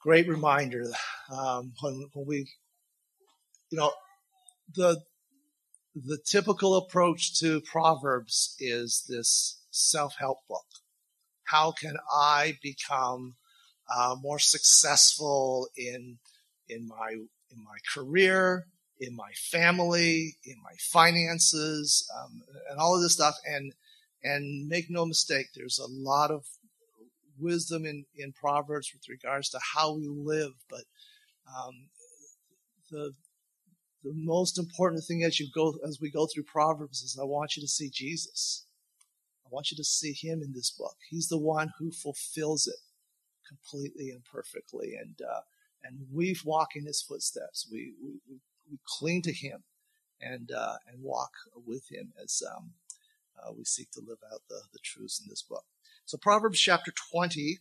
great reminder um, when, when we, you know, the the typical approach to Proverbs is this self-help book. How can I become uh, more successful in in my in my career, in my family, in my finances, um, and all of this stuff. And and make no mistake, there's a lot of wisdom in, in Proverbs with regards to how we live, but um, the the most important thing as you go as we go through Proverbs is I want you to see Jesus. I want you to see him in this book. He's the one who fulfills it completely and perfectly, and uh, and we walk in his footsteps. We we, we cling to him and uh, and walk with him as um, uh, we seek to live out the, the truths in this book. So Proverbs chapter 20,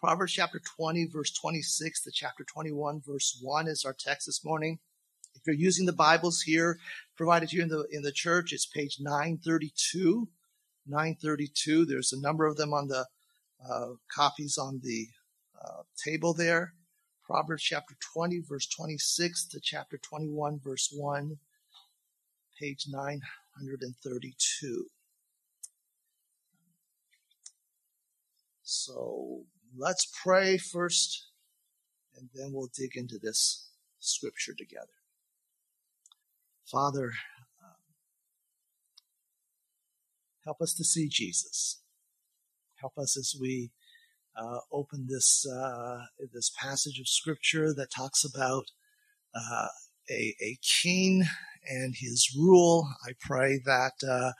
Proverbs chapter 20, verse 26 to chapter 21, verse 1 is our text this morning. If you're using the Bibles here provided here in the in the church, it's page 932. 932. There's a number of them on the uh, copies on the uh, table there. Proverbs chapter 20, verse 26 to chapter 21, verse 1, page 932. So let's pray first, and then we'll dig into this scripture together. Father, help us to see Jesus. Help us as we uh, open this uh, this passage of scripture that talks about uh, a, a king and his rule. I pray that uh,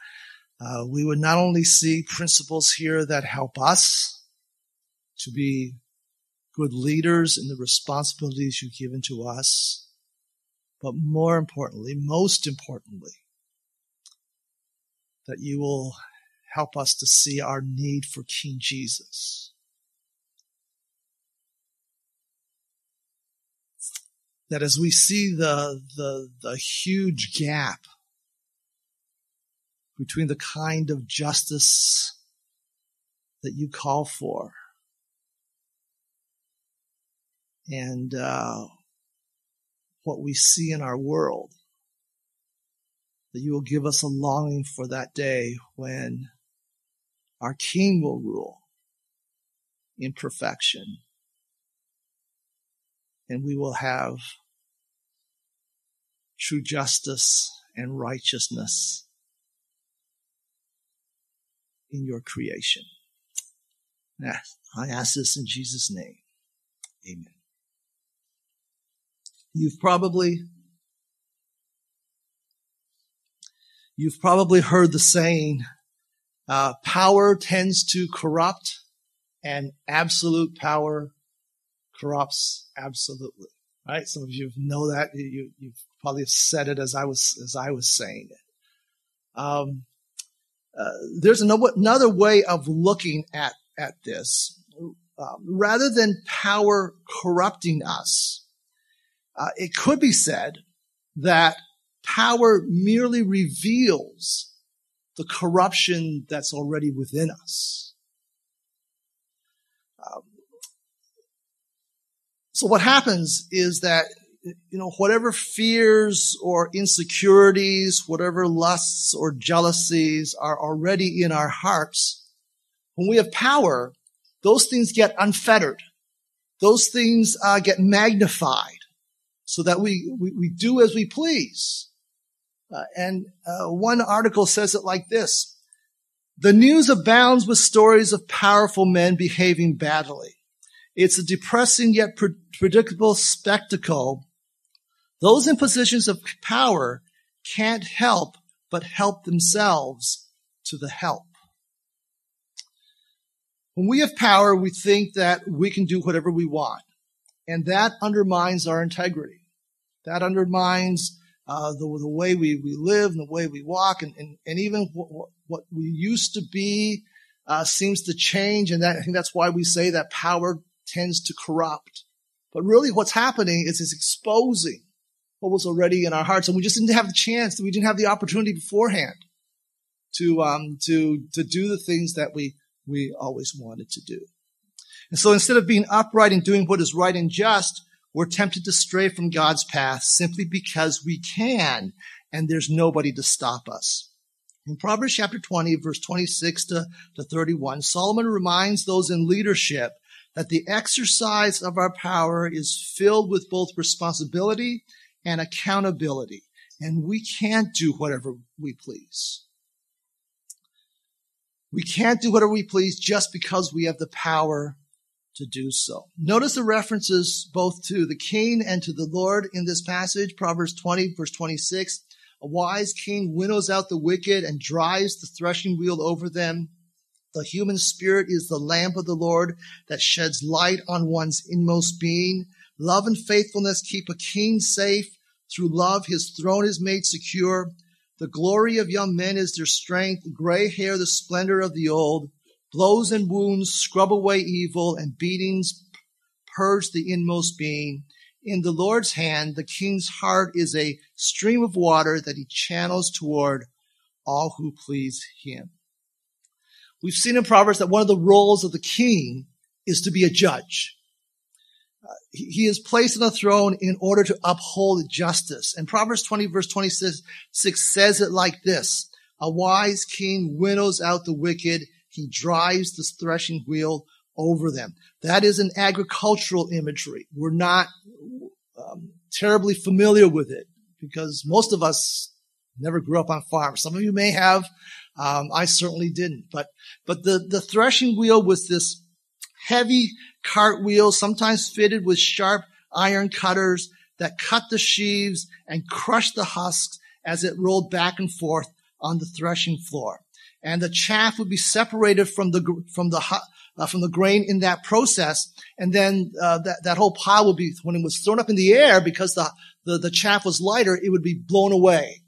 uh, we would not only see principles here that help us to be good leaders in the responsibilities you've given to us, but more importantly, most importantly, that you will help us to see our need for King Jesus. That as we see the, the, the huge gap between the kind of justice that you call for and uh, what we see in our world, that you will give us a longing for that day when our King will rule in perfection and we will have true justice and righteousness in your creation. I ask this in Jesus' name. Amen. You've probably You've probably heard the saying, uh, power tends to corrupt and absolute power corrupts absolutely. Right? Some of you know that. You, you probably said it as I was, as I was saying it. Um, uh, there's another way of looking at, at this. Um, rather than power corrupting us, uh, it could be said that power merely reveals the corruption that's already within us. Um, so what happens is that, you know, whatever fears or insecurities, whatever lusts or jealousies are already in our hearts, when we have power, those things get unfettered. Those things uh, get magnified so that we, we, we, do as we please. Uh, and uh, one article says it like this. The news abounds with stories of powerful men behaving badly. It's a depressing yet pre- predictable spectacle. Those in positions of power can't help but help themselves to the help. When we have power, we think that we can do whatever we want. And that undermines our integrity. That undermines uh, the, the, way we, we live and the way we walk and, and, and even what, what, we used to be uh, seems to change. And that, I think that's why we say that power tends to corrupt. But really what's happening is it's exposing what was already in our hearts. And we just didn't have the chance, we didn't have the opportunity beforehand to, um, to, to do the things that we, we always wanted to do. And so instead of being upright and doing what is right and just, we're tempted to stray from God's path simply because we can and there's nobody to stop us. In Proverbs chapter 20, verse 26 to, to 31, Solomon reminds those in leadership that the exercise of our power is filled with both responsibility and accountability, and we can't do whatever we please. We can't do whatever we please just because we have the power to do so. Notice the references both to the king and to the Lord in this passage, Proverbs 20, verse 26. A wise king winnows out the wicked and drives the threshing wheel over them. The human spirit is the lamp of the Lord that sheds light on one's inmost being. Love and faithfulness keep a king safe. Through love, his throne is made secure. The glory of young men is their strength. Gray hair, the splendor of the old. Blows and wounds scrub away evil, and beatings purge the inmost being. In the Lord's hand, the king's heart is a stream of water that he channels toward all who please him. We've seen in Proverbs that one of the roles of the king is to be a judge. Uh, he is placed on the throne in order to uphold justice. And Proverbs 20 verse 26 says it like this. A wise king winnows out the wicked. He drives the threshing wheel over them. That is an agricultural imagery. We're not um, terribly familiar with it because most of us never grew up on farms. Some of you may have. Um, I certainly didn't. But but the the threshing wheel was this heavy cart wheel, sometimes fitted with sharp iron cutters that cut the sheaves and crushed the husks as it rolled back and forth on the threshing floor. And the chaff would be separated from the from the uh, from the grain in that process, and then uh, that that whole pile would be when it was thrown up in the air because the, the the chaff was lighter, it would be blown away.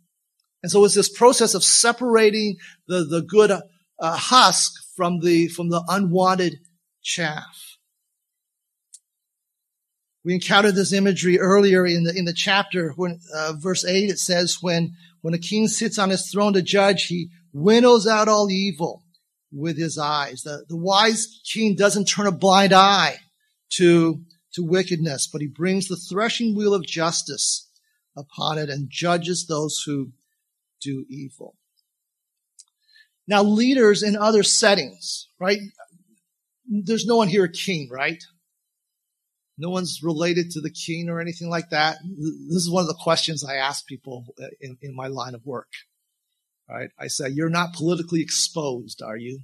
And so it's this process of separating the, the good uh, husk from the, from the unwanted chaff. We encountered this imagery earlier in the, in the chapter when, uh, verse 8, it says, when, when a king sits on his throne to judge, he winnows out all evil with his eyes. The, the wise king doesn't turn a blind eye to, to wickedness, but he brings the threshing wheel of justice upon it and judges those who do evil. Now, leaders in other settings, right? There's no one here a king, right? No one's related to the king or anything like that. This is one of the questions I ask people in, in my line of work. Right? I say, you're not politically exposed, are you?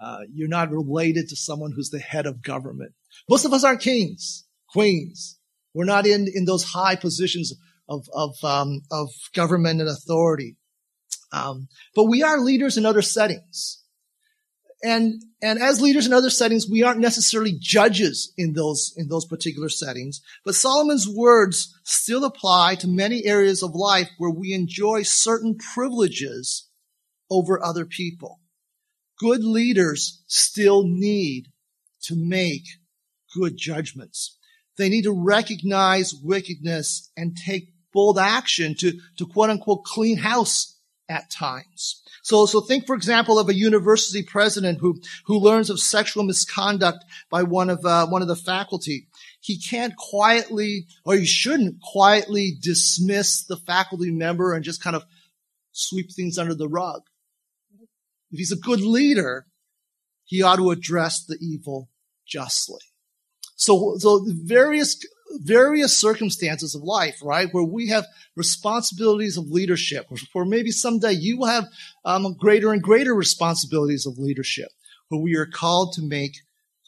Uh, you're not related to someone who's the head of government. Most of us aren't kings, queens. We're not in, in those high positions of of um, of government and authority. Um, but we are leaders in other settings, and and as leaders in other settings, we aren't necessarily judges in those in those particular settings. But Solomon's words still apply to many areas of life where we enjoy certain privileges over other people. Good leaders still need to make good judgments. They need to recognize wickedness and take bold action to, to quote unquote clean house at times. So, so think, for example, of a university president who, who learns of sexual misconduct by one of, uh, one of the faculty. He can't quietly, or he shouldn't quietly dismiss the faculty member and just kind of sweep things under the rug. If he's a good leader, he ought to address the evil justly. So, so the various various circumstances of life, right? Where we have responsibilities of leadership, or maybe someday you will have um, greater and greater responsibilities of leadership, where we are called to make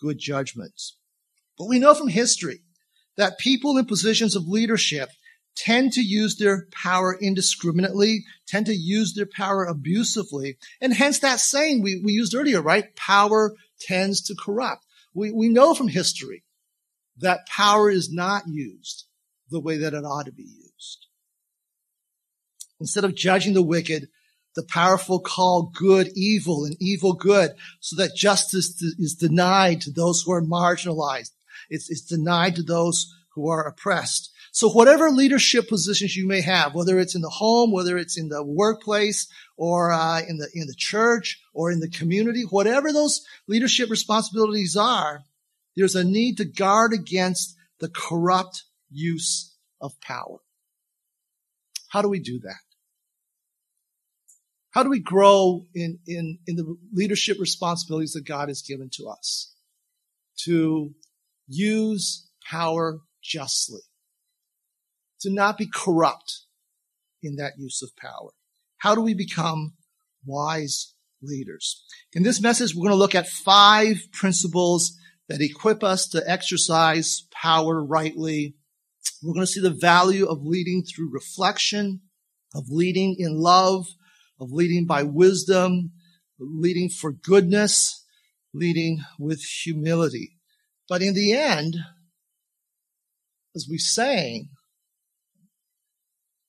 good judgments. But we know from history that people in positions of leadership tend to use their power indiscriminately, tend to use their power abusively, and hence that saying we, we used earlier, right? Power tends to corrupt. We, we know from history that power is not used the way that it ought to be used. Instead of judging the wicked, the powerful call good evil and evil good so that justice is denied to those who are marginalized. It's, it's denied to those who are oppressed. So whatever leadership positions you may have, whether it's in the home, whether it's in the workplace, or uh, in the in the church, or in the community, whatever those leadership responsibilities are, There's a need to guard against the corrupt use of power. How do we do that? How do we grow in, in, in the leadership responsibilities that God has given to us? To use power justly. To not be corrupt in that use of power. How do we become wise leaders? In this message, we're going to look at five principles that equip us to exercise power rightly. We're going to see the value of leading through reflection, of leading in love, of leading by wisdom, leading for goodness, leading with humility. But in the end, as we sang,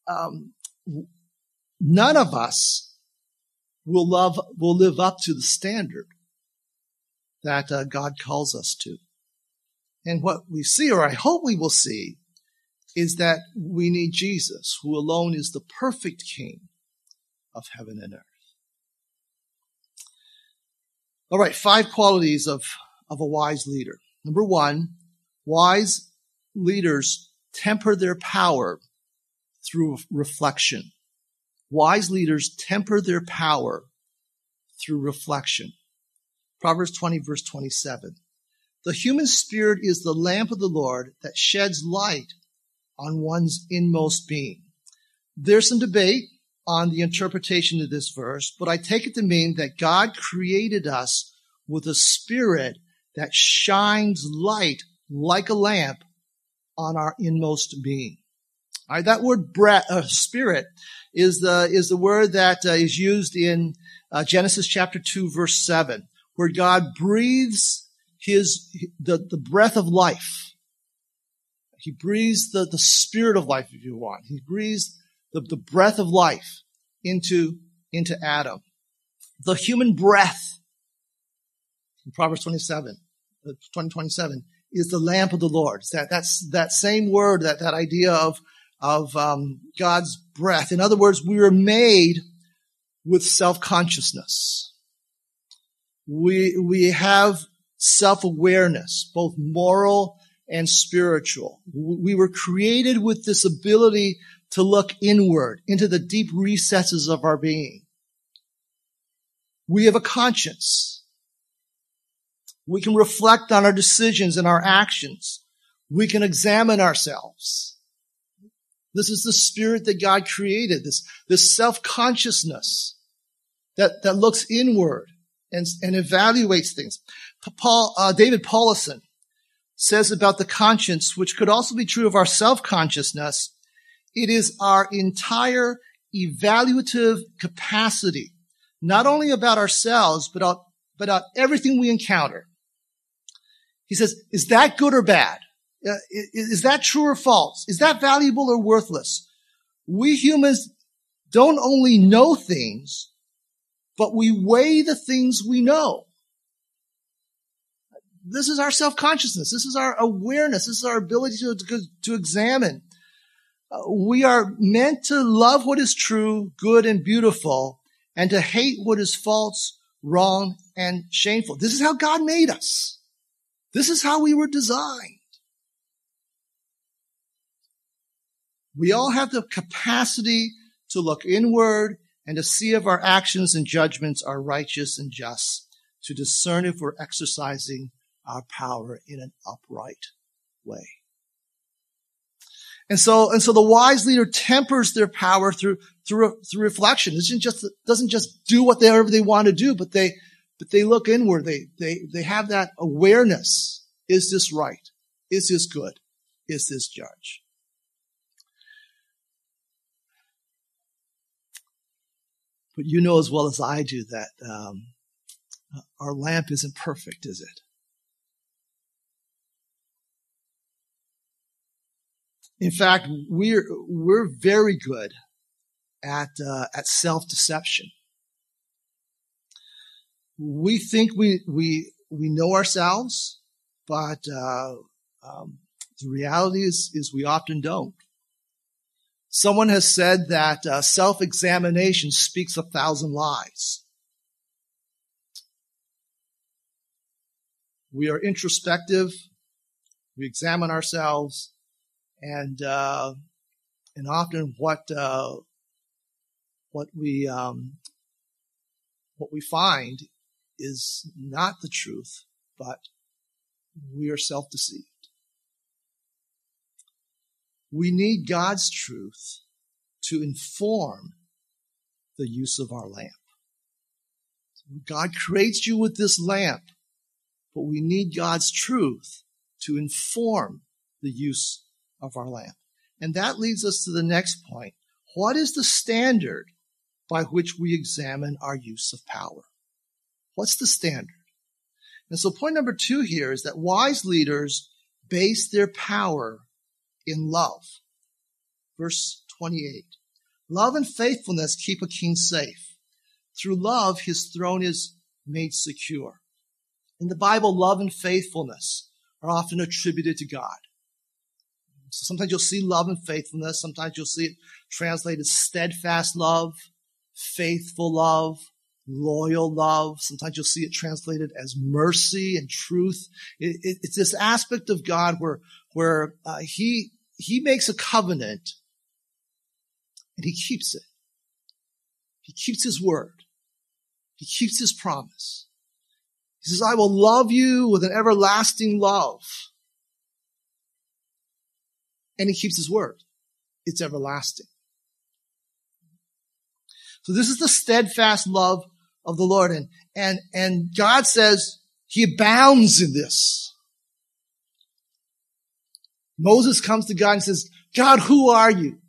um, none of us will love, will live up to the standard that uh, God calls us to. And what we see, or I hope we will see, is that we need Jesus, who alone is the perfect King of heaven and earth. All right, five qualities of, of a wise leader. Number one, wise leaders temper their power through reflection. Wise leaders temper their power through reflection. Proverbs 20 verse 27. The human spirit is the lamp of the Lord that sheds light on one's inmost being. There's some debate on the interpretation of this verse, but I take it to mean that God created us with a spirit that shines light like a lamp on our inmost being. All right, that word breath, uh, spirit is the, is the word that uh, is used in uh, Genesis chapter 2 verse 7, where God breathes his, the, the breath of life. He breathes the, the spirit of life, if you want. He breathes the, the breath of life into, into Adam. The human breath in Proverbs 27, uh, 2027 is the lamp of the Lord. That, that's that same word, that, that idea of, of um, God's breath. In other words, we were made with self-consciousness. We, we have self-awareness, both moral and spiritual. We were created with this ability to look inward into the deep recesses of our being. We have a conscience. We can reflect on our decisions and our actions. We can examine ourselves. This is the spirit that God created, this, this self-consciousness that, that looks inward and, and evaluates things. Paul, uh, David Powlison says about the conscience, which could also be true of our self-consciousness, it is our entire evaluative capacity, not only about ourselves, but about, but about everything we encounter. He says, is that good or bad? Uh, is that true or false? Is that valuable or worthless? We humans don't only know things, but we weigh the things we know. This is our self-consciousness. This is our awareness. This is our ability to, to, to examine. Uh, we are meant to love what is true, good, and beautiful, and to hate what is false, wrong, and shameful. This is how God made us. This is how we were designed. We all have the capacity to look inward and to see if our actions and judgments are righteous and just, to discern if we're exercising our power in an upright way. And so, and so the wise leader tempers their power through, through, through reflection. It doesn't just, doesn't just do whatever they want to do, but they, but they look inward. They, they, they have that awareness. Is this right? Is this good? Is this judge? But you know as well as I do that um, our lamp isn't perfect, is it? In fact, we're we're very good at uh, at self deception. We think we we we know ourselves, but uh, um, the reality is is we often don't. Someone has said that uh, self-examination speaks a thousand lies. we are introspective, we examine ourselves, and uh, and often what uh, what we um, what we find is not the truth, but we are self-deceived. We need God's truth to inform the use of our lamp. God creates you with this lamp, but we need God's truth to inform the use of our lamp. And that leads us to the next point. What is the standard by which we examine our use of power? What's the standard? And so point number two here is that wise leaders base their power in love. Verse 28. Love and faithfulness keep a king safe. Through love, his throne is made secure. In the Bible, love and faithfulness are often attributed to God. So sometimes you'll see love and faithfulness. Sometimes you'll see it translated steadfast love, faithful love, loyal love. Sometimes you'll see it translated as mercy and truth. It, it, it's this aspect of God where, where uh, he, he makes a covenant and he keeps it. He keeps his word. He keeps his promise. He says, I will love you with an everlasting love. And he keeps his word. It's everlasting. So this is the steadfast love of the Lord. And, and, and God says he abounds in this. Moses comes to God and says, God, who are you?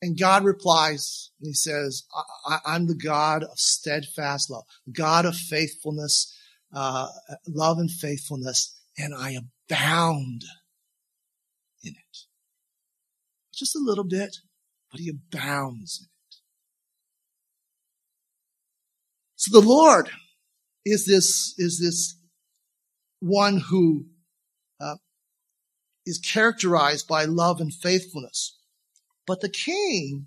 And God replies, and he says, I, am the God of steadfast love, God of faithfulness, uh, love and faithfulness, and I abound in it. Just a little bit, but he abounds in it. So the Lord is this, is this one who is characterized by love and faithfulness. But the king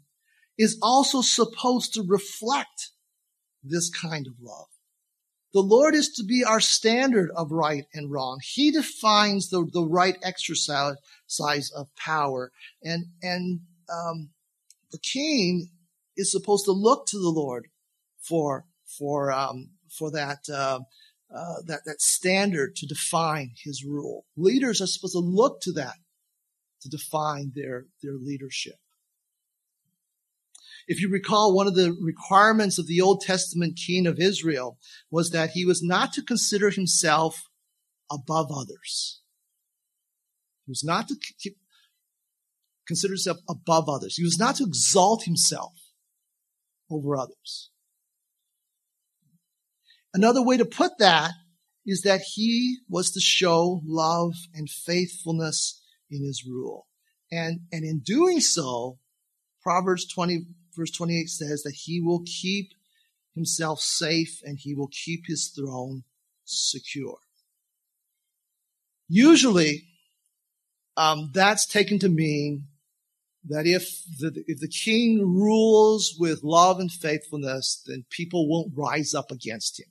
is also supposed to reflect this kind of love. The Lord is to be our standard of right and wrong. He defines the, the right exercise of power. And, and, um, the king is supposed to look to the Lord for, for, um, for that, uh, uh, that, that standard to define his rule. Leaders are supposed to look to that to define their, their leadership. If you recall, one of the requirements of the Old Testament king of Israel was that he was not to consider himself above others. He was not to consider himself above others. He was not to exalt himself over others. Another way to put that is that he was to show love and faithfulness in his rule. And, and in doing so, Proverbs 20 verse 28 says that he will keep himself safe and he will keep his throne secure. Usually, um, that's taken to mean that if the, if the king rules with love and faithfulness, then people won't rise up against him.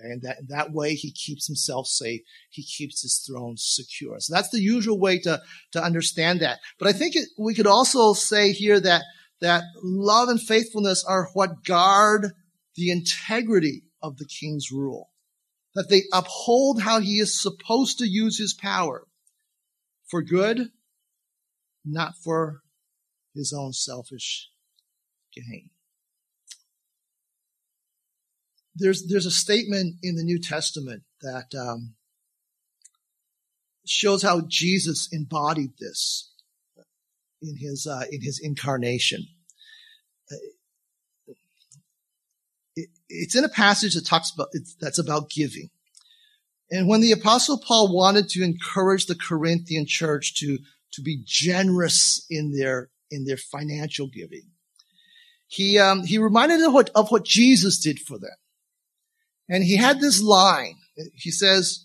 Okay? And that, that way he keeps himself safe. He keeps his throne secure. So that's the usual way to, to understand that. But I think it, we could also say here that that love and faithfulness are what guard the integrity of the king's rule. That they uphold how he is supposed to use his power for good, not for his own selfish gain. There's, there's a statement in the New Testament that um, shows how Jesus embodied this in his uh, in his incarnation. It, it's in a passage that talks about that's about giving. And when the apostle Paul wanted to encourage the Corinthian church to to be generous in their in their financial giving, he um, he reminded them of what, of what Jesus did for them, and he had this line. He says,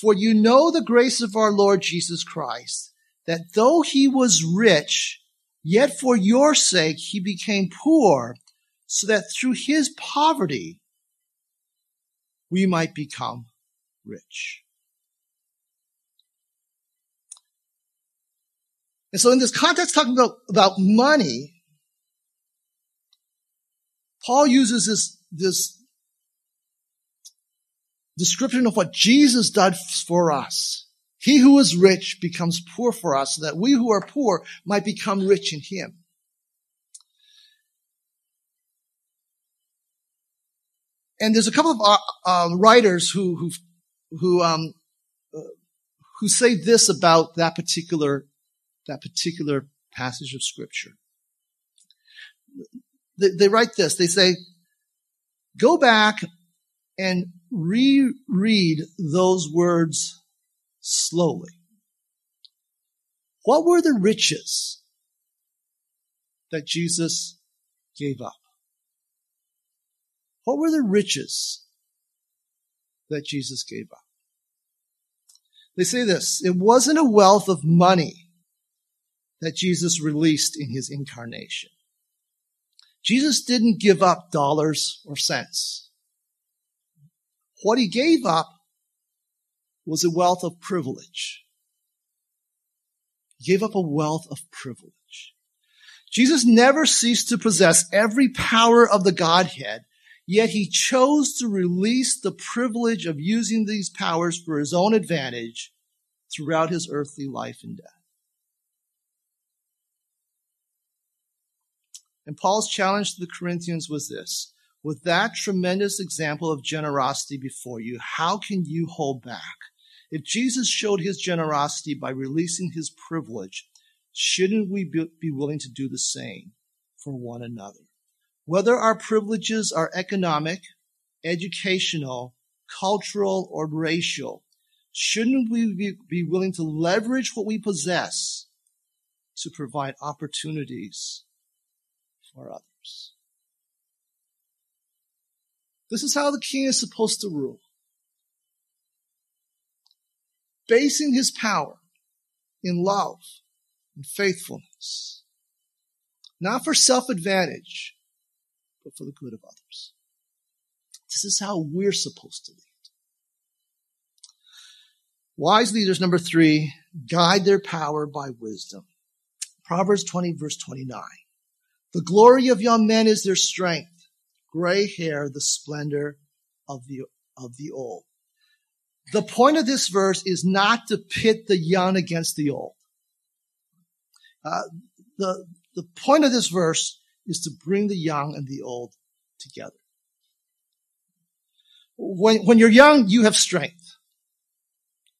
"For you know the grace of our Lord Jesus Christ." that though he was rich, yet for your sake he became poor, so that through his poverty we might become rich. And so in this context, talking about, about money, Paul uses this, this description of what Jesus did for us. He who is rich becomes poor for us so that we who are poor might become rich in him. And there's a couple of uh, uh, writers who, who, who, um, uh, who say this about that particular, that particular passage of scripture. They, they write this. They say, go back and reread those words slowly. What were the riches that Jesus gave up? What were the riches that Jesus gave up? They say this, it wasn't a wealth of money that Jesus released in his incarnation. Jesus didn't give up dollars or cents. What he gave up was a wealth of privilege. He gave up a wealth of privilege. Jesus never ceased to possess every power of the Godhead, yet he chose to release the privilege of using these powers for his own advantage throughout his earthly life and death. And Paul's challenge to the Corinthians was this with that tremendous example of generosity before you, how can you hold back? If Jesus showed his generosity by releasing his privilege, shouldn't we be willing to do the same for one another? Whether our privileges are economic, educational, cultural, or racial, shouldn't we be willing to leverage what we possess to provide opportunities for others? This is how the king is supposed to rule. Basing his power in love and faithfulness. Not for self-advantage, but for the good of others. This is how we're supposed to lead. Wise leaders, number three, guide their power by wisdom. Proverbs 20 verse 29. The glory of young men is their strength gray hair the splendor of the, of the old. The point of this verse is not to pit the young against the old. Uh, the, the point of this verse is to bring the young and the old together. When, when you're young, you have strength.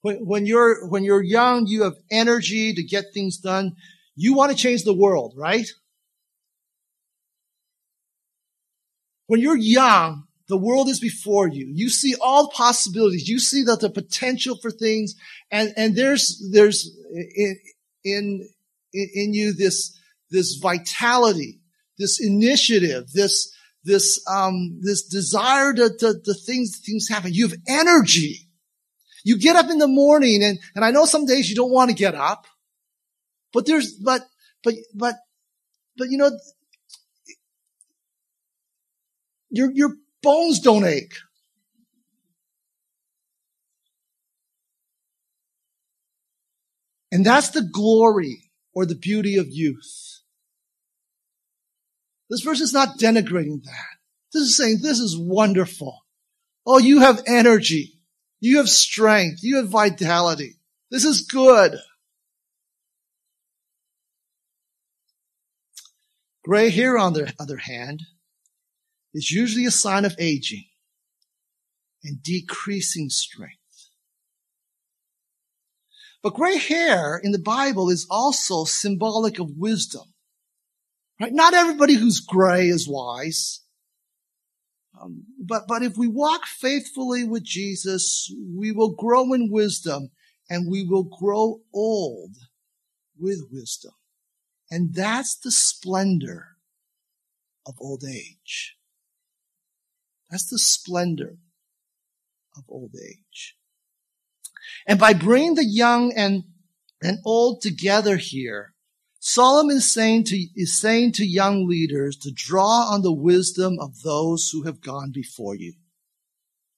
When, when you're, when you're young, you have energy to get things done. You want to change the world, right? When you're young, the world is before you. You see all possibilities. You see that the potential for things and, and there's, there's in, in, in you this, this vitality, this initiative, this, this, um, this desire to, to, to things, things happen. You have energy. You get up in the morning and, and I know some days you don't want to get up, but there's, but, but, but, but you know, your, your bones don't ache. And that's the glory or the beauty of youth. This verse is not denigrating that. This is saying this is wonderful. Oh, you have energy. You have strength. You have vitality. This is good. Gray hair, on the other hand, is usually a sign of aging and decreasing strength. But gray hair in the Bible is also symbolic of wisdom. Right? Not everybody who's gray is wise. Um, but, but if we walk faithfully with Jesus, we will grow in wisdom and we will grow old with wisdom. And that's the splendor of old age. That's the splendor of old age. And by bringing the young and, and old together here, Solomon is saying to, is saying to young leaders to draw on the wisdom of those who have gone before you.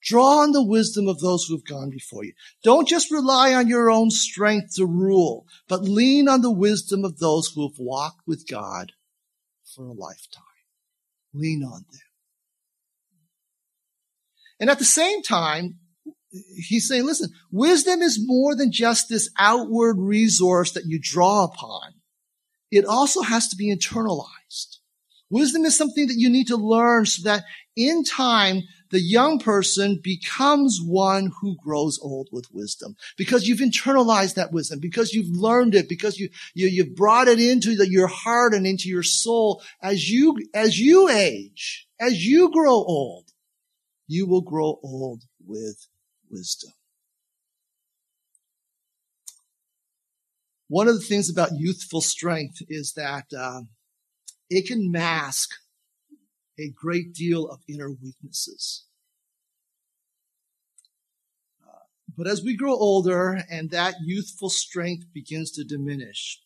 Draw on the wisdom of those who have gone before you. Don't just rely on your own strength to rule, but lean on the wisdom of those who have walked with God for a lifetime. Lean on them. And at the same time, he's saying, listen, wisdom is more than just this outward resource that you draw upon. It also has to be internalized. Wisdom is something that you need to learn so that in time, the young person becomes one who grows old with wisdom because you've internalized that wisdom, because you've learned it, because you, you, you've brought it into the, your heart and into your soul. As you, as you age, as you grow old, you will grow old with wisdom. One of the things about youthful strength is that um, it can mask a great deal of inner weaknesses. Uh, but as we grow older and that youthful strength begins to diminish,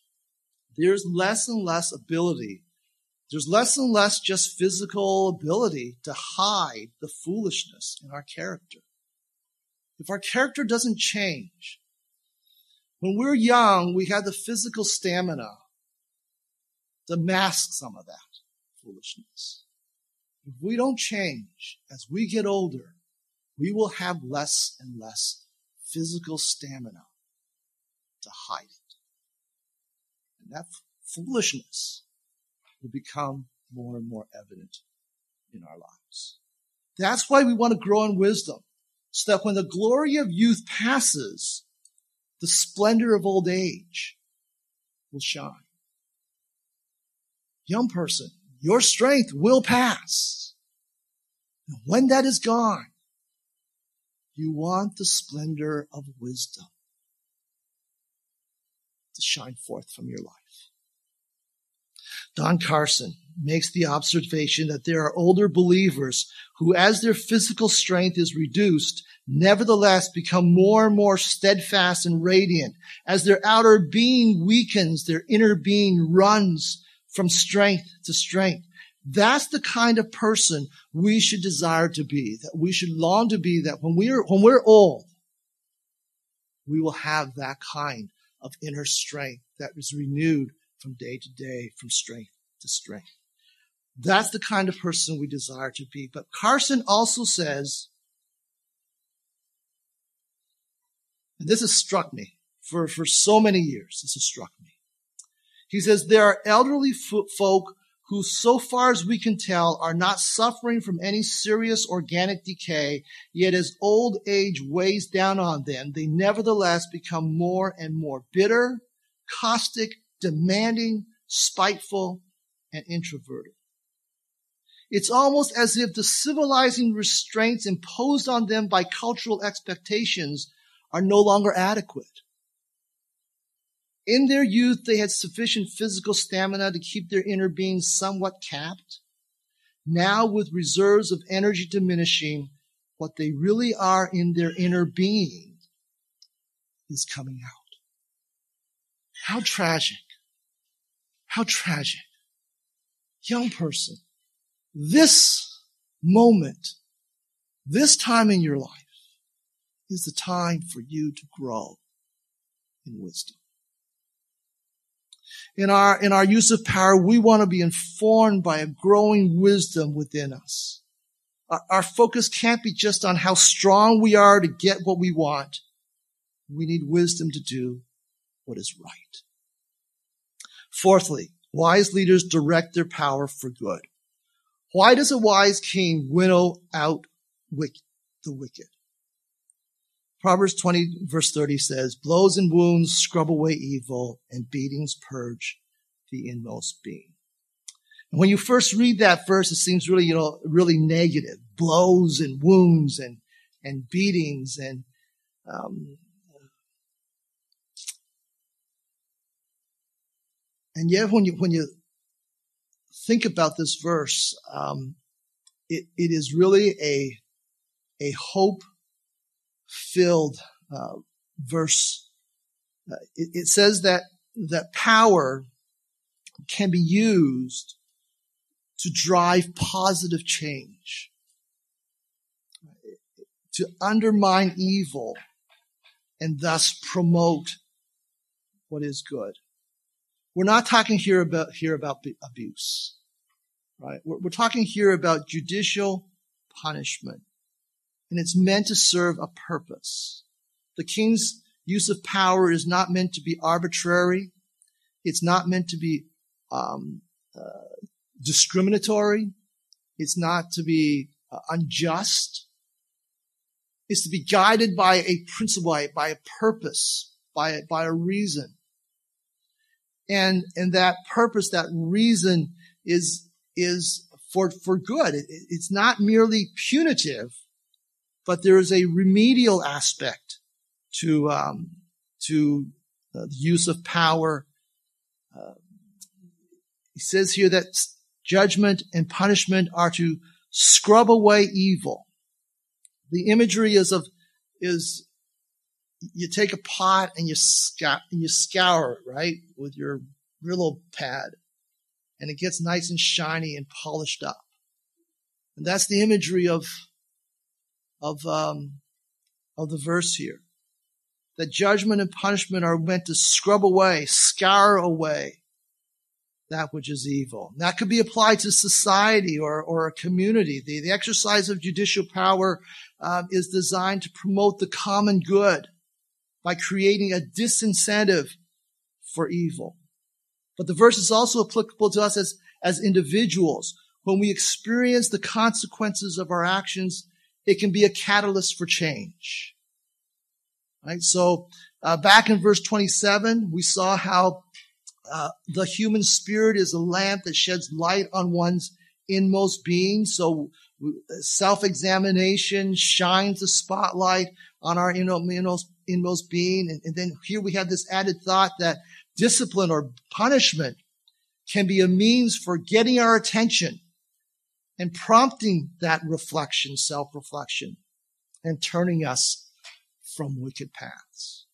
there's less and less ability. There's less and less just physical ability to hide the foolishness in our character. If our character doesn't change, when we're young, we have the physical stamina to mask some of that foolishness. If we don't change as we get older, we will have less and less physical stamina to hide it. And that foolishness will become more and more evident in our lives. That's why we want to grow in wisdom, so that when the glory of youth passes, the splendor of old age will shine. Young person, your strength will pass. And when that is gone, you want the splendor of wisdom to shine forth from your life. Don Carson makes the observation that there are older believers who, as their physical strength is reduced, nevertheless become more and more steadfast and radiant. As their outer being weakens, their inner being runs from strength to strength. That's the kind of person we should desire to be, that we should long to be, that when we're, when we're old, we will have that kind of inner strength that is renewed from day to day, from strength to strength. That's the kind of person we desire to be. But Carson also says, and this has struck me for, for so many years, this has struck me. He says, there are elderly folk who, so far as we can tell, are not suffering from any serious organic decay, yet as old age weighs down on them, they nevertheless become more and more bitter, caustic, demanding, spiteful, and introverted. It's almost as if the civilizing restraints imposed on them by cultural expectations are no longer adequate. In their youth, they had sufficient physical stamina to keep their inner being somewhat capped. Now, with reserves of energy diminishing, what they really are in their inner being is coming out. How tragic. How tragic. Young person, this moment, this time in your life is the time for you to grow in wisdom in our, in our use of power, we want to be informed by a growing wisdom within us. Our, our focus can't be just on how strong we are to get what we want. We need wisdom to do what is right. Fourthly, wise leaders direct their power for good. Why does a wise king winnow out the wicked? Proverbs 20 verse 30 says, blows and wounds scrub away evil and beatings purge the inmost being. And when you first read that verse, it seems really, you know, really negative. Blows and wounds and, and beatings and, um, and yet when you, when you think about this verse, um, it, it is really a, a hope filled uh, verse. Uh, it, it says that that power can be used to drive positive change, to undermine evil and thus promote what is good. We're not talking here about, here about abuse, right? We're, we're talking here about judicial punishment and it's meant to serve a purpose. The king's use of power is not meant to be arbitrary. It's not meant to be um, uh, discriminatory. It's not to be uh, unjust. It's to be guided by a principle, by, by a purpose, by, by a reason. And, and that purpose, that reason is, is for, for good. It, it's not merely punitive, but there is a remedial aspect to, um, to uh, the use of power. Uh, he says here that judgment and punishment are to scrub away evil. The imagery is of, is you take a pot and you scour, and you scour it, right? With your Brillo pad. And it gets nice and shiny and polished up. And that's the imagery of, of, um, of the verse here. That judgment and punishment are meant to scrub away, scour away that which is evil. And that could be applied to society or, or a community. The, the exercise of judicial power um, is designed to promote the common good by creating a disincentive for evil. But the verse is also applicable to us as, as individuals. When we experience the consequences of our actions, it can be a catalyst for change. Right? So, uh, back in verse 27, we saw how uh, the human spirit is a lamp that sheds light on one's inmost being. So self-examination shines the spotlight on our inmost, inmost being. And, and then here we have this added thought that discipline or punishment can be a means for getting our attention and prompting that reflection, self-reflection, and turning us from wicked paths.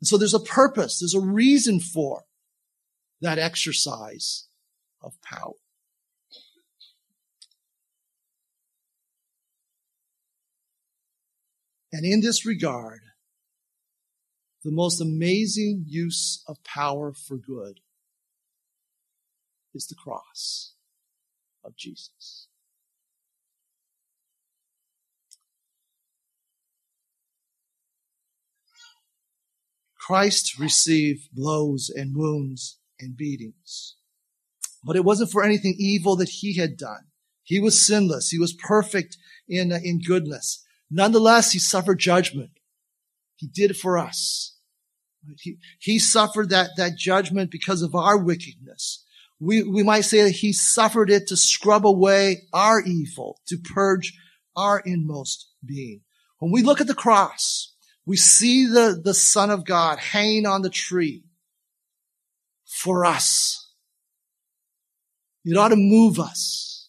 And so there's a purpose, there's a reason for that exercise of power. And in this regard, the most amazing use of power for good is the cross of Jesus. Christ received blows and wounds and beatings. But it wasn't for anything evil that he had done. He was sinless. He was perfect in, in goodness. Nonetheless, he suffered judgment. He did it for us. He, he suffered that, that judgment because of our wickedness. We, we might say that he suffered it to scrub away our evil, to purge our inmost being. When we look at the cross, we see the, the Son of God hanging on the tree for us. It ought to move us.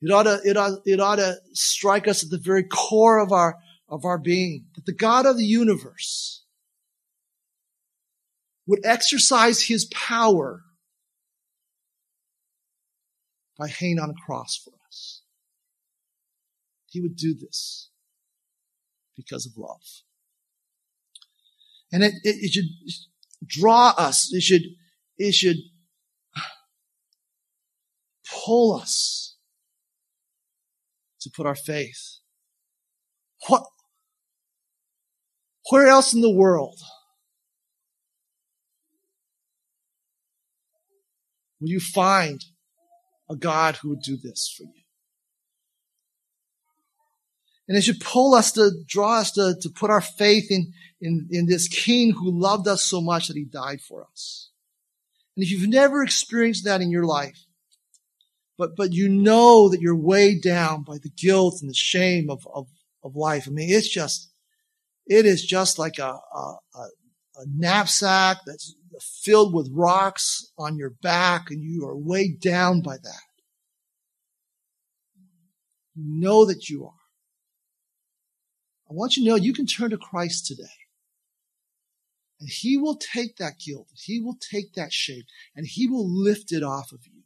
It ought to, it ought, it ought to strike us at the very core of our, of our being. That the God of the universe would exercise his power by hanging on a cross for us. He would do this because of love. And it, it, it should draw us. It should, it should pull us to put our faith. What, where else in the world will you find a God who would do this for you? And it should pull us to draw us to, to put our faith in, in, in this king who loved us so much that he died for us. And if you've never experienced that in your life, but, but you know that you're weighed down by the guilt and the shame of, of, of life. I mean, it's just, it is just like a, a, a knapsack that's filled with rocks on your back and you are weighed down by that. Know that you are. I want you to know you can turn to Christ today. And he will take that guilt, he will take that shame, and he will lift it off of you.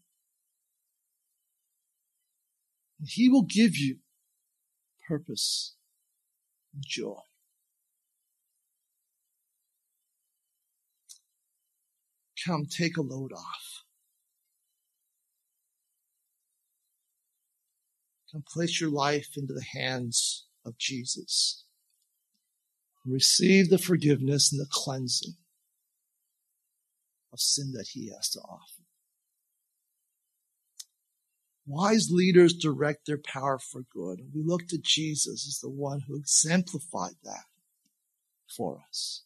And he will give you purpose and joy. Come, take a load off. Come, place your life into the hands of Jesus. Receive the forgiveness and the cleansing of sin that he has to offer. Wise leaders direct their power for good. We look to Jesus as the one who exemplified that for us.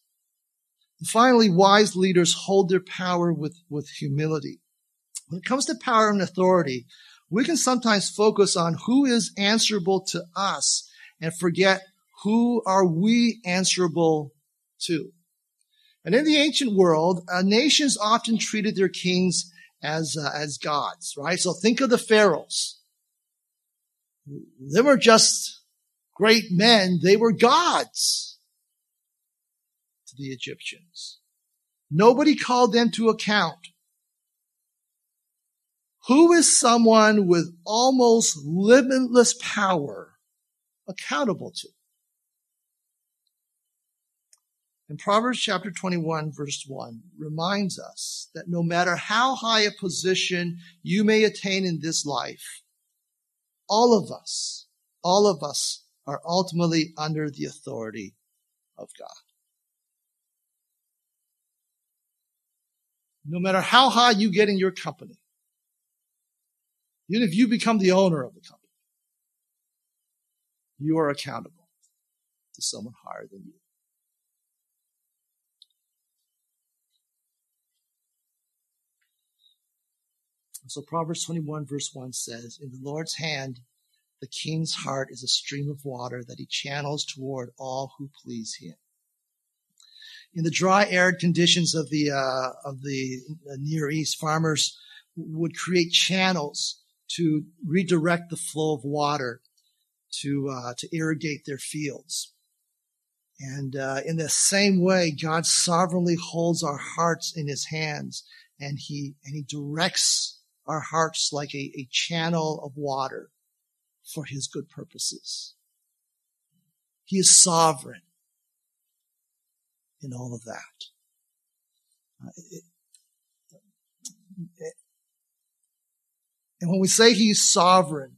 Finally, wise leaders hold their power with, with humility. When it comes to power and authority, we can sometimes focus on who is answerable to us and forget who are we answerable to. And in the ancient world, uh, nations often treated their kings as uh, as gods, right? So think of the pharaohs. They were just great men; they were gods the Egyptians. Nobody called them to account. Who is someone with almost limitless power accountable to? And Proverbs chapter 21 verse 1 reminds us that no matter how high a position you may attain in this life, all of us, all of us are ultimately under the authority of God. No matter how high you get in your company, even if you become the owner of the company, you are accountable to someone higher than you. So Proverbs 21 verse 1 says, In the Lord's hand, the king's heart is a stream of water that he channels toward all who please him. In the dry, arid conditions of the uh, of the Near East, farmers would create channels to redirect the flow of water to uh, to irrigate their fields. And uh, in the same way, God sovereignly holds our hearts in His hands, and He and He directs our hearts like a, a channel of water for his good purposes. He is sovereign in all of that. Uh, it, it, and when we say he's sovereign,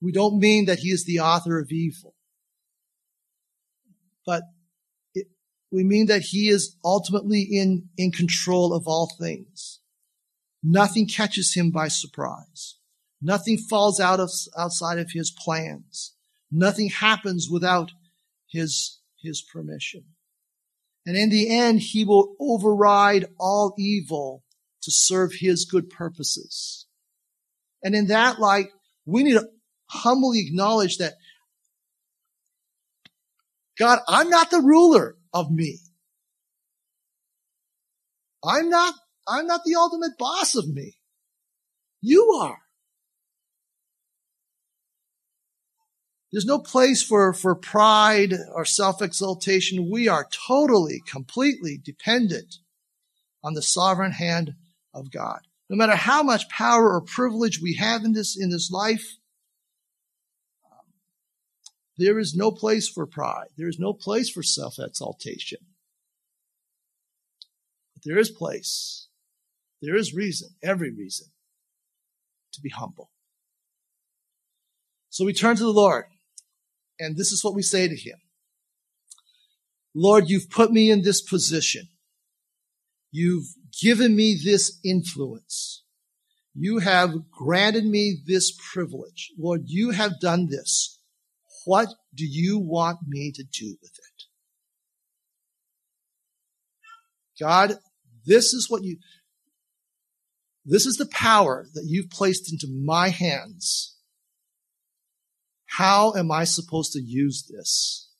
we don't mean that he is the author of evil. But it, we mean that he is ultimately in, in control of all things. Nothing catches him by surprise. Nothing falls out of, outside of his plans. Nothing happens without his, his permission. And in the end, he will override all evil to serve his good purposes. And in that light, we need to humbly acknowledge that God, I'm not the ruler of me. I'm not I'm not the ultimate boss of me. You are. There's no place for, for pride or self-exaltation. We are totally, completely dependent on the sovereign hand of God. No matter how much power or privilege we have in this, in this life, there is no place for pride. There is no place for self-exaltation. But there is place there is reason, every reason, to be humble. So we turn to the Lord, and this is what we say to Him. Lord, you've put me in this position. You've given me this influence. You have granted me this privilege. Lord, you have done this. What do you want me to do with it? God, this is what you, this is the power that you've placed into my hands. How am I supposed to use this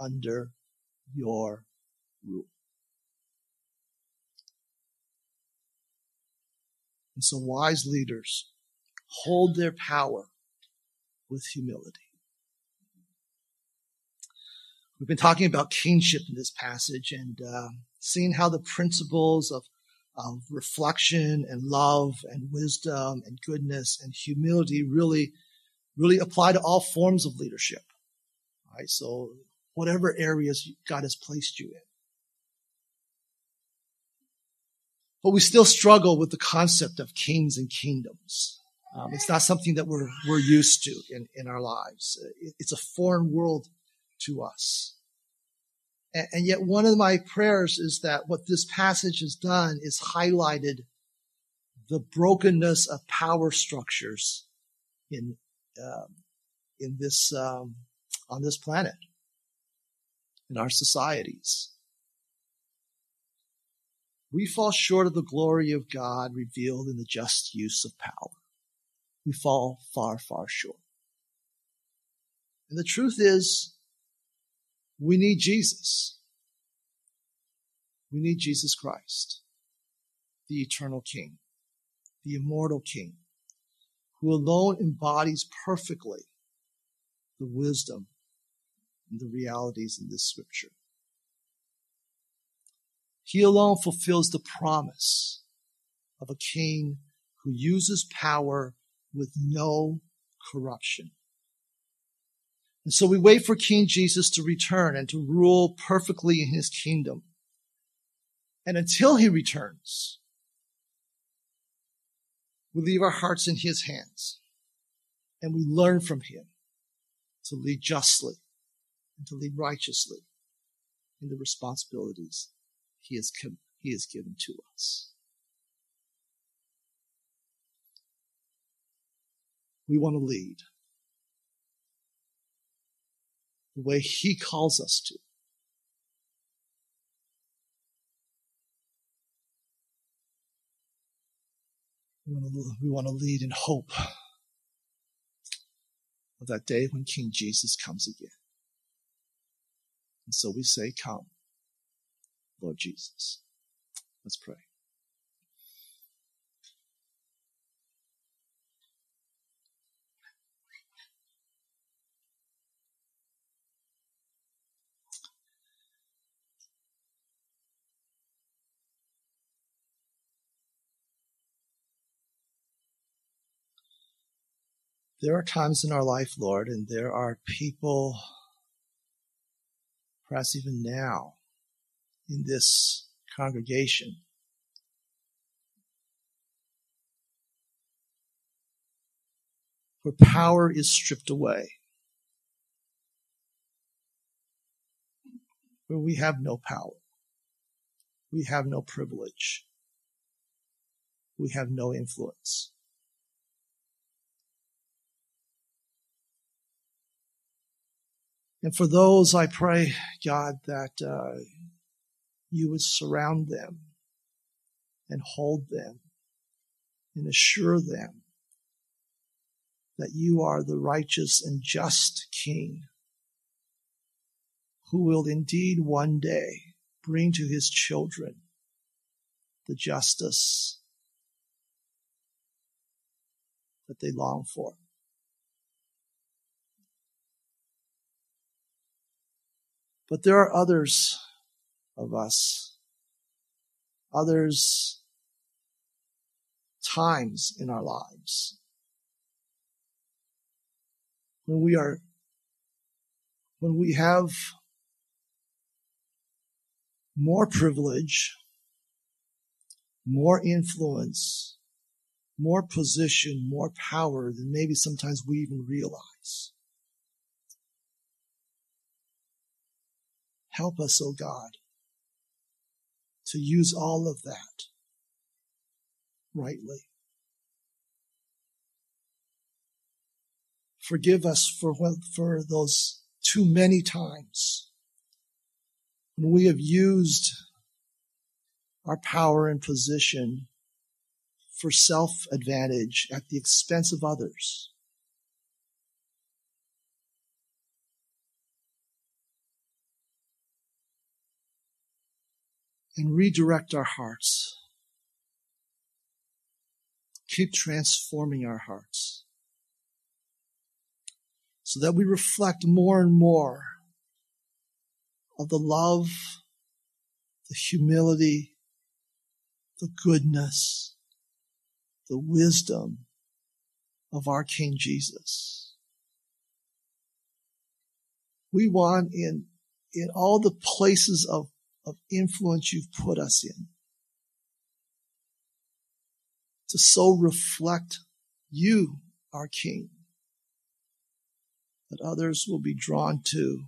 under your rule? And so wise leaders hold their power with humility. We've been talking about kingship in this passage and uh, seeing how the principles of of reflection and love and wisdom and goodness and humility really, really apply to all forms of leadership. right? So whatever areas God has placed you in. But we still struggle with the concept of kings and kingdoms. Um, it's not something that we're, we're used to in, in our lives. It's a foreign world to us. And, and yet one of my prayers is that what this passage has done is highlighted the brokenness of power structures in, um, in this, um, on this planet, in our societies. We fall short of the glory of God revealed in the just use of power we fall far, far short. And the truth is, we need Jesus. We need Jesus Christ, the eternal King, the immortal King, who alone embodies perfectly the wisdom and the realities in this scripture. He alone fulfills the promise of a king who uses power with no corruption. And so we wait for King Jesus to return and to rule perfectly in his kingdom. And until he returns, we leave our hearts in his hands and we learn from him to lead justly and to lead righteously in the responsibilities he has, he has given to us. we want to lead the way He calls us to. To, we want to lead in hope of that day when King Jesus comes again. And so we say, Come, Lord Jesus. Let's pray. There are times in our life, Lord, and there are people, perhaps even now, in this congregation where power is stripped away, where we have no power, we have no privilege, we have no influence. And for those, I pray, God, that uh, you would surround them and hold them and assure them that you are the righteous and just King who will indeed one day bring to his children the justice that they long for. But there are others of us, others times in our lives when we are, when we have more privilege, more influence, more position, more power than maybe sometimes we even realize. Help us, O oh God, to use all of that rightly. Forgive us for, for those too many times when we have used our power and position for self advantage at the expense of others. And redirect our hearts. Keep transforming our hearts so that we reflect more and more of the love, the humility, the goodness, the wisdom of our King Jesus. We want in, in all the places of, of influence you've put us in to so reflect you, our King, that others will be drawn to,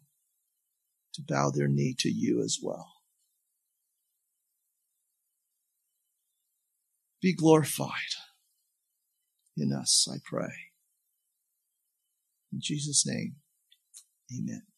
to bow their knee to you as well. Be glorified in us, I pray. In Jesus' name, amen.